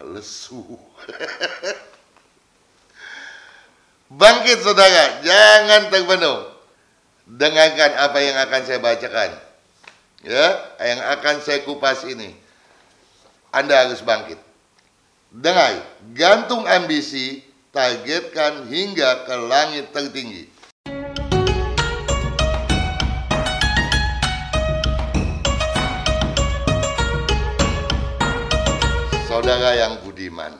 lesu. Bangkit saudara, jangan terbenung. Dengarkan apa yang akan saya bacakan. Ya, yang akan saya kupas ini. Anda harus bangkit. Dengar, gantung ambisi, targetkan hingga ke langit tertinggi. Saudara yang budiman,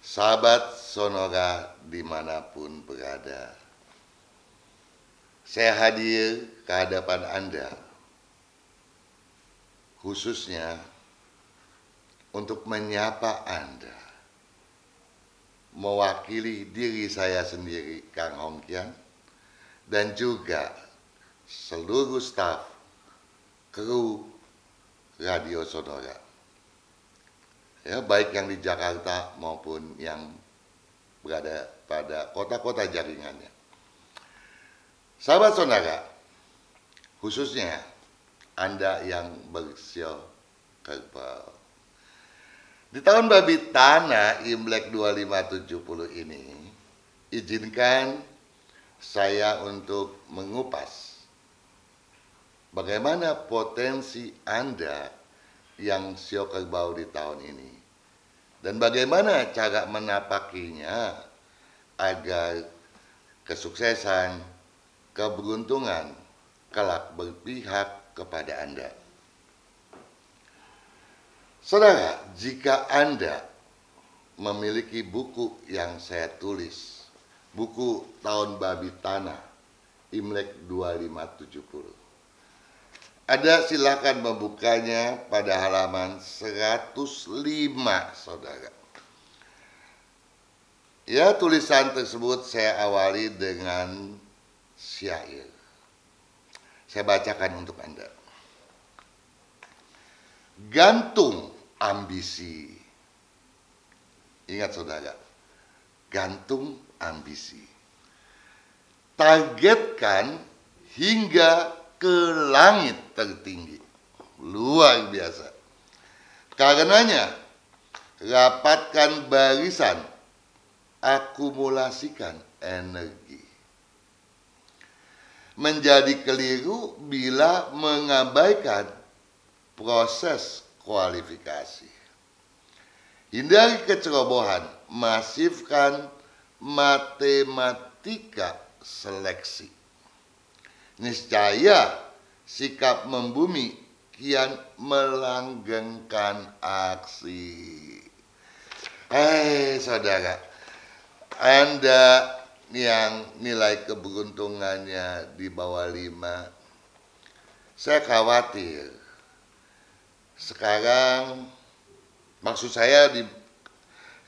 sahabat Sonora di mana pun berada, saya hadir ke hadapan Anda, khususnya untuk menyapa Anda, mewakili diri saya sendiri, Kang Hongkian, dan juga seluruh staf kru Radio Sonora ya baik yang di Jakarta maupun yang berada pada kota-kota jaringannya. Sahabat saudara, khususnya Anda yang bersio kerbau. Di tahun babi tanah Imlek 2570 ini, izinkan saya untuk mengupas bagaimana potensi Anda yang sio kerbau di tahun ini dan bagaimana cara menapakinya agar kesuksesan, keberuntungan kelak berpihak kepada Anda. Saudara, jika Anda memiliki buku yang saya tulis, buku Tahun Babi Tanah, Imlek 2570. Ada silakan membukanya pada halaman 105, saudara. Ya, tulisan tersebut saya awali dengan syair. Saya bacakan untuk Anda. Gantung ambisi. Ingat saudara, gantung ambisi. Targetkan hingga ke langit tertinggi. Luar biasa. Karenanya, rapatkan barisan, akumulasikan energi. Menjadi keliru bila mengabaikan proses kualifikasi. Hindari kecerobohan, masifkan matematika seleksi. Niscaya sikap membumi kian melanggengkan aksi. Hei saudara, Anda yang nilai keberuntungannya di bawah lima, saya khawatir. Sekarang, maksud saya di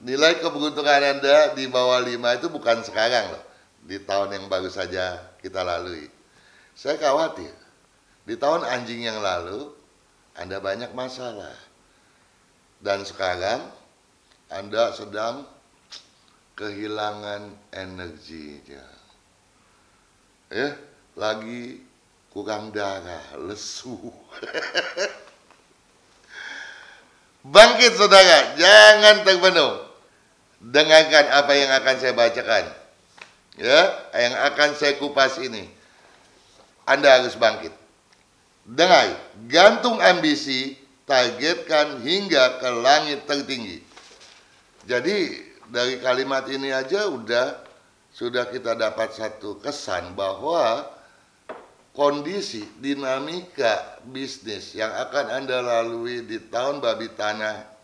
nilai keberuntungan Anda di bawah lima itu bukan sekarang loh, di tahun yang baru saja kita lalui. Saya khawatir di tahun anjing yang lalu Anda banyak masalah. Dan sekarang Anda sedang kehilangan energinya. Ya, lagi kurang darah, lesu. Bangkit saudara, jangan terbenung. Dengarkan apa yang akan saya bacakan. Ya, yang akan saya kupas ini. Anda harus bangkit. Dengar, gantung ambisi, targetkan hingga ke langit tertinggi. Jadi dari kalimat ini aja udah sudah kita dapat satu kesan bahwa kondisi dinamika bisnis yang akan Anda lalui di tahun babi tanah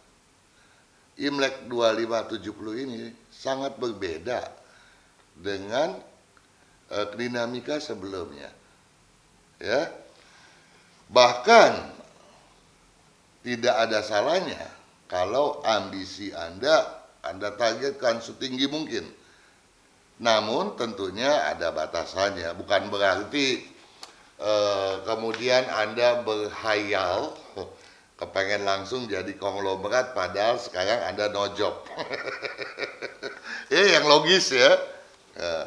Imlek 2570 ini sangat berbeda dengan uh, dinamika sebelumnya. Ya. Bahkan tidak ada salahnya kalau ambisi Anda Anda targetkan setinggi mungkin. Namun tentunya ada batasannya, bukan berarti eh, kemudian Anda berhayal kepengen langsung jadi konglomerat padahal sekarang Anda no job. ya yang logis ya. Eh,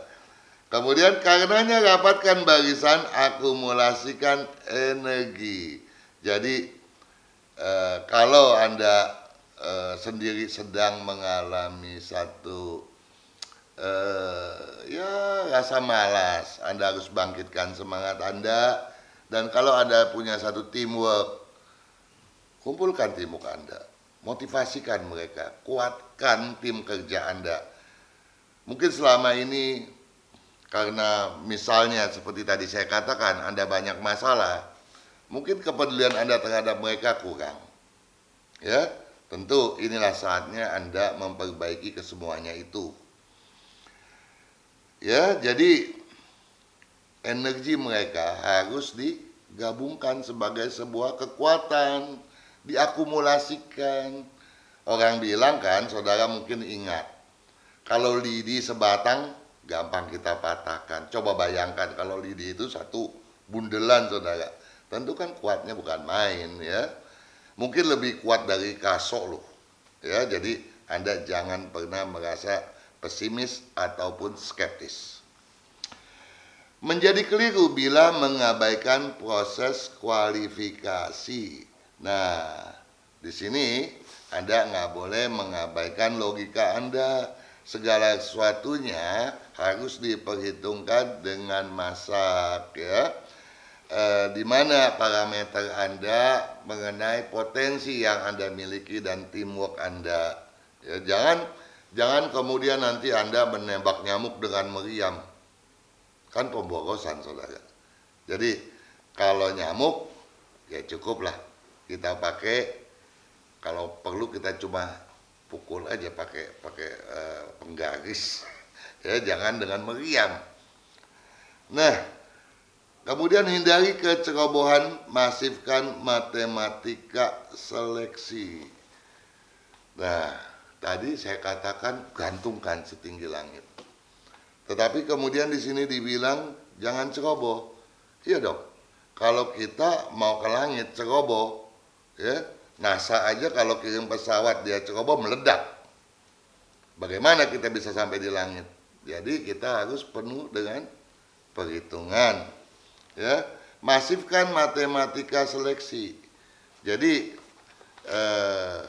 Kemudian karenanya rapatkan barisan, akumulasikan energi. Jadi eh, kalau Anda uh, sendiri sedang mengalami satu uh, ya rasa malas, Anda harus bangkitkan semangat Anda dan kalau Anda punya satu teamwork, kumpulkan teamwork Anda, motivasikan mereka, kuatkan tim kerja Anda. Mungkin selama ini karena misalnya seperti tadi saya katakan Anda banyak masalah, mungkin kepedulian Anda terhadap mereka kurang. Ya, tentu inilah saatnya Anda memperbaiki kesemuanya itu. Ya, jadi energi mereka harus digabungkan sebagai sebuah kekuatan, diakumulasikan. Orang bilang kan, saudara mungkin ingat, kalau lidi sebatang gampang kita patahkan. Coba bayangkan kalau lidi itu satu bundelan saudara. Tentu kan kuatnya bukan main ya. Mungkin lebih kuat dari kasok loh ya. Jadi anda jangan pernah merasa pesimis ataupun skeptis. Menjadi keliru bila mengabaikan proses kualifikasi. Nah di sini anda nggak boleh mengabaikan logika anda. Segala sesuatunya harus diperhitungkan dengan masak ya eh, di mana parameter Anda mengenai potensi yang Anda miliki dan teamwork Anda. Ya, jangan jangan kemudian nanti Anda menembak nyamuk dengan meriam. Kan pemborosan, Saudara. Jadi kalau nyamuk ya cukuplah kita pakai kalau perlu kita cuma pukul aja pakai pakai uh, penggaris ya jangan dengan meriam. Nah, Kemudian hindari kecerobohan, masifkan matematika seleksi. Nah, tadi saya katakan gantungkan setinggi langit. Tetapi kemudian di sini dibilang jangan ceroboh. Iya dong. Kalau kita mau ke langit ceroboh, ya NASA aja kalau kirim pesawat dia ceroboh meledak. Bagaimana kita bisa sampai di langit? Jadi kita harus penuh dengan perhitungan ya. Masifkan matematika seleksi. Jadi eh,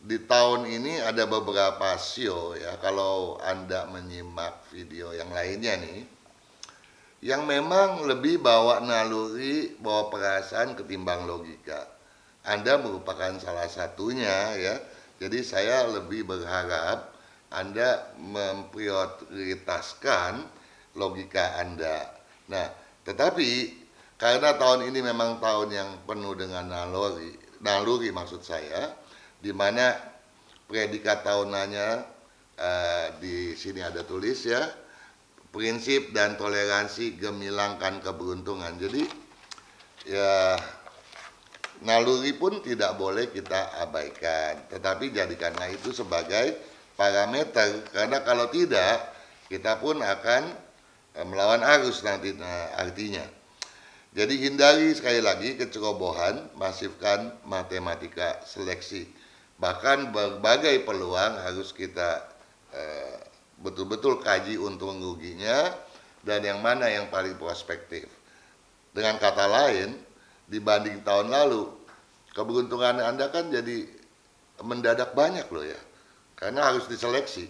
di tahun ini ada beberapa sio ya. Kalau anda menyimak video yang lainnya nih yang memang lebih bawa naluri bawa perasaan ketimbang logika. Anda merupakan salah satunya ya. Jadi saya lebih berharap anda memprioritaskan logika anda nah tetapi karena tahun ini memang tahun yang penuh dengan naluri, naluri maksud saya, di mana predikat tahunannya uh, di sini ada tulis ya, prinsip dan toleransi gemilangkan keberuntungan. Jadi ya naluri pun tidak boleh kita abaikan, tetapi jadikanlah itu sebagai parameter karena kalau tidak kita pun akan Eh, melawan arus nanti nah, artinya. Jadi hindari sekali lagi kecerobohan, masifkan matematika seleksi. Bahkan berbagai peluang harus kita eh, betul-betul eh, kaji untung ruginya dan yang mana yang paling prospektif. Dengan kata lain, dibanding tahun lalu, keberuntungan Anda kan jadi mendadak banyak loh ya. Karena harus diseleksi.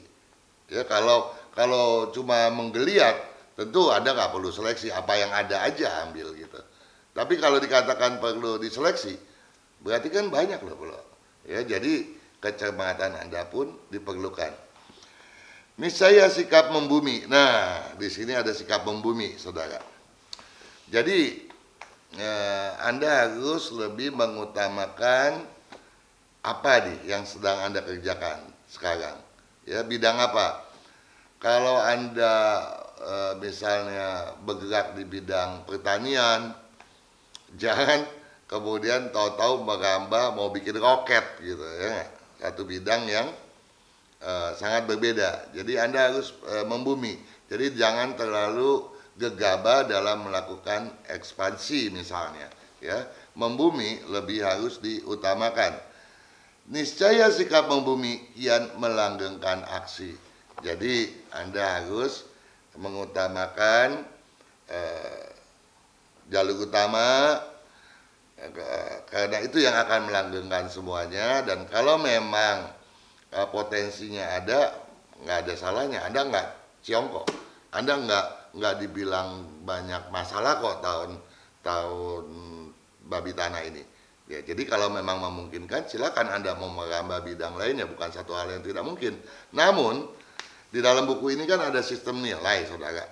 Ya kalau kalau cuma menggeliat Tentu Anda nggak perlu seleksi, apa yang ada aja ambil gitu. Tapi kalau dikatakan perlu diseleksi, berarti kan banyak loh perlu. Ya, jadi kecermatan Anda pun diperlukan. Niscaya sikap membumi. Nah, di sini ada sikap membumi, saudara. Jadi eh, Anda harus lebih mengutamakan apa nih yang sedang Anda kerjakan sekarang. Ya, bidang apa? Kalau Anda Eh, misalnya bergerak di bidang pertanian, jangan kemudian tahu-tahu merambah mau bikin roket gitu ya, satu bidang yang uh, sangat berbeda. Jadi Anda harus uh, membumi. Jadi jangan terlalu gegabah dalam melakukan ekspansi misalnya, ya. Membumi lebih harus diutamakan. Niscaya sikap membumi kian melanggengkan aksi. Jadi Anda harus mengutamakan eh, jalur utama karena itu yang akan melanggengkan semuanya. Dan kalau memang uh, potensinya ada nggak ada salahnya. Anda nggak ciongkok anda nggak nggak dibilang banyak masalah kok tahun tahun babi tanah ini ya jadi kalau memang memungkinkan silakan anda mau merambah bidang lainnya bukan satu hal yang tidak mungkin. Namun di dalam buku ini kan ada sistem nilai saudara.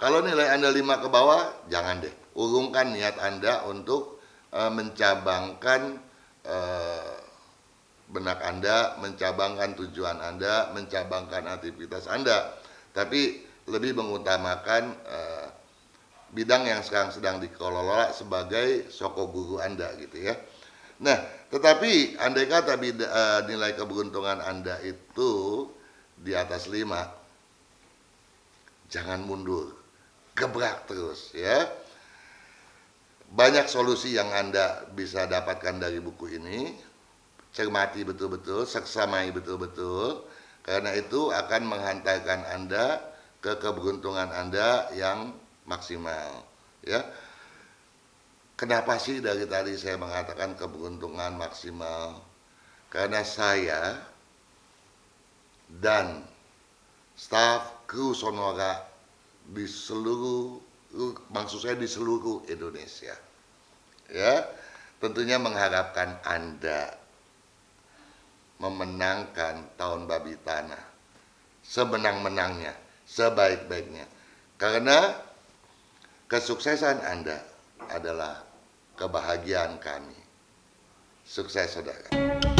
Kalau nilai anda lima ke bawah jangan deh. Urungkan niat anda untuk uh, mencabangkan uh, benak Anda, mencabangkan tujuan Anda, mencabangkan aktivitas Anda, tapi lebih mengutamakan uh, bidang yang sekarang sedang dikelola sebagai soko guru Anda gitu ya. Nah, tetapi andai kata bida, uh, nilai keberuntungan Anda itu di atas 5, jangan mundur, gebrak terus ya banyak solusi yang Anda bisa dapatkan dari buku ini. Cermati betul-betul, seksamai betul-betul. Karena itu akan menghantarkan Anda ke keberuntungan Anda yang maksimal. Ya. Kenapa sih dari tadi saya mengatakan keberuntungan maksimal? Karena saya dan staf kru Sonora di seluruh maksud saya di seluruh Indonesia. Ya, tentunya mengharapkan Anda memenangkan tahun babi tanah semenang-menangnya, sebaik-baiknya. Karena kesuksesan Anda adalah kebahagiaan kami. Sukses saudara.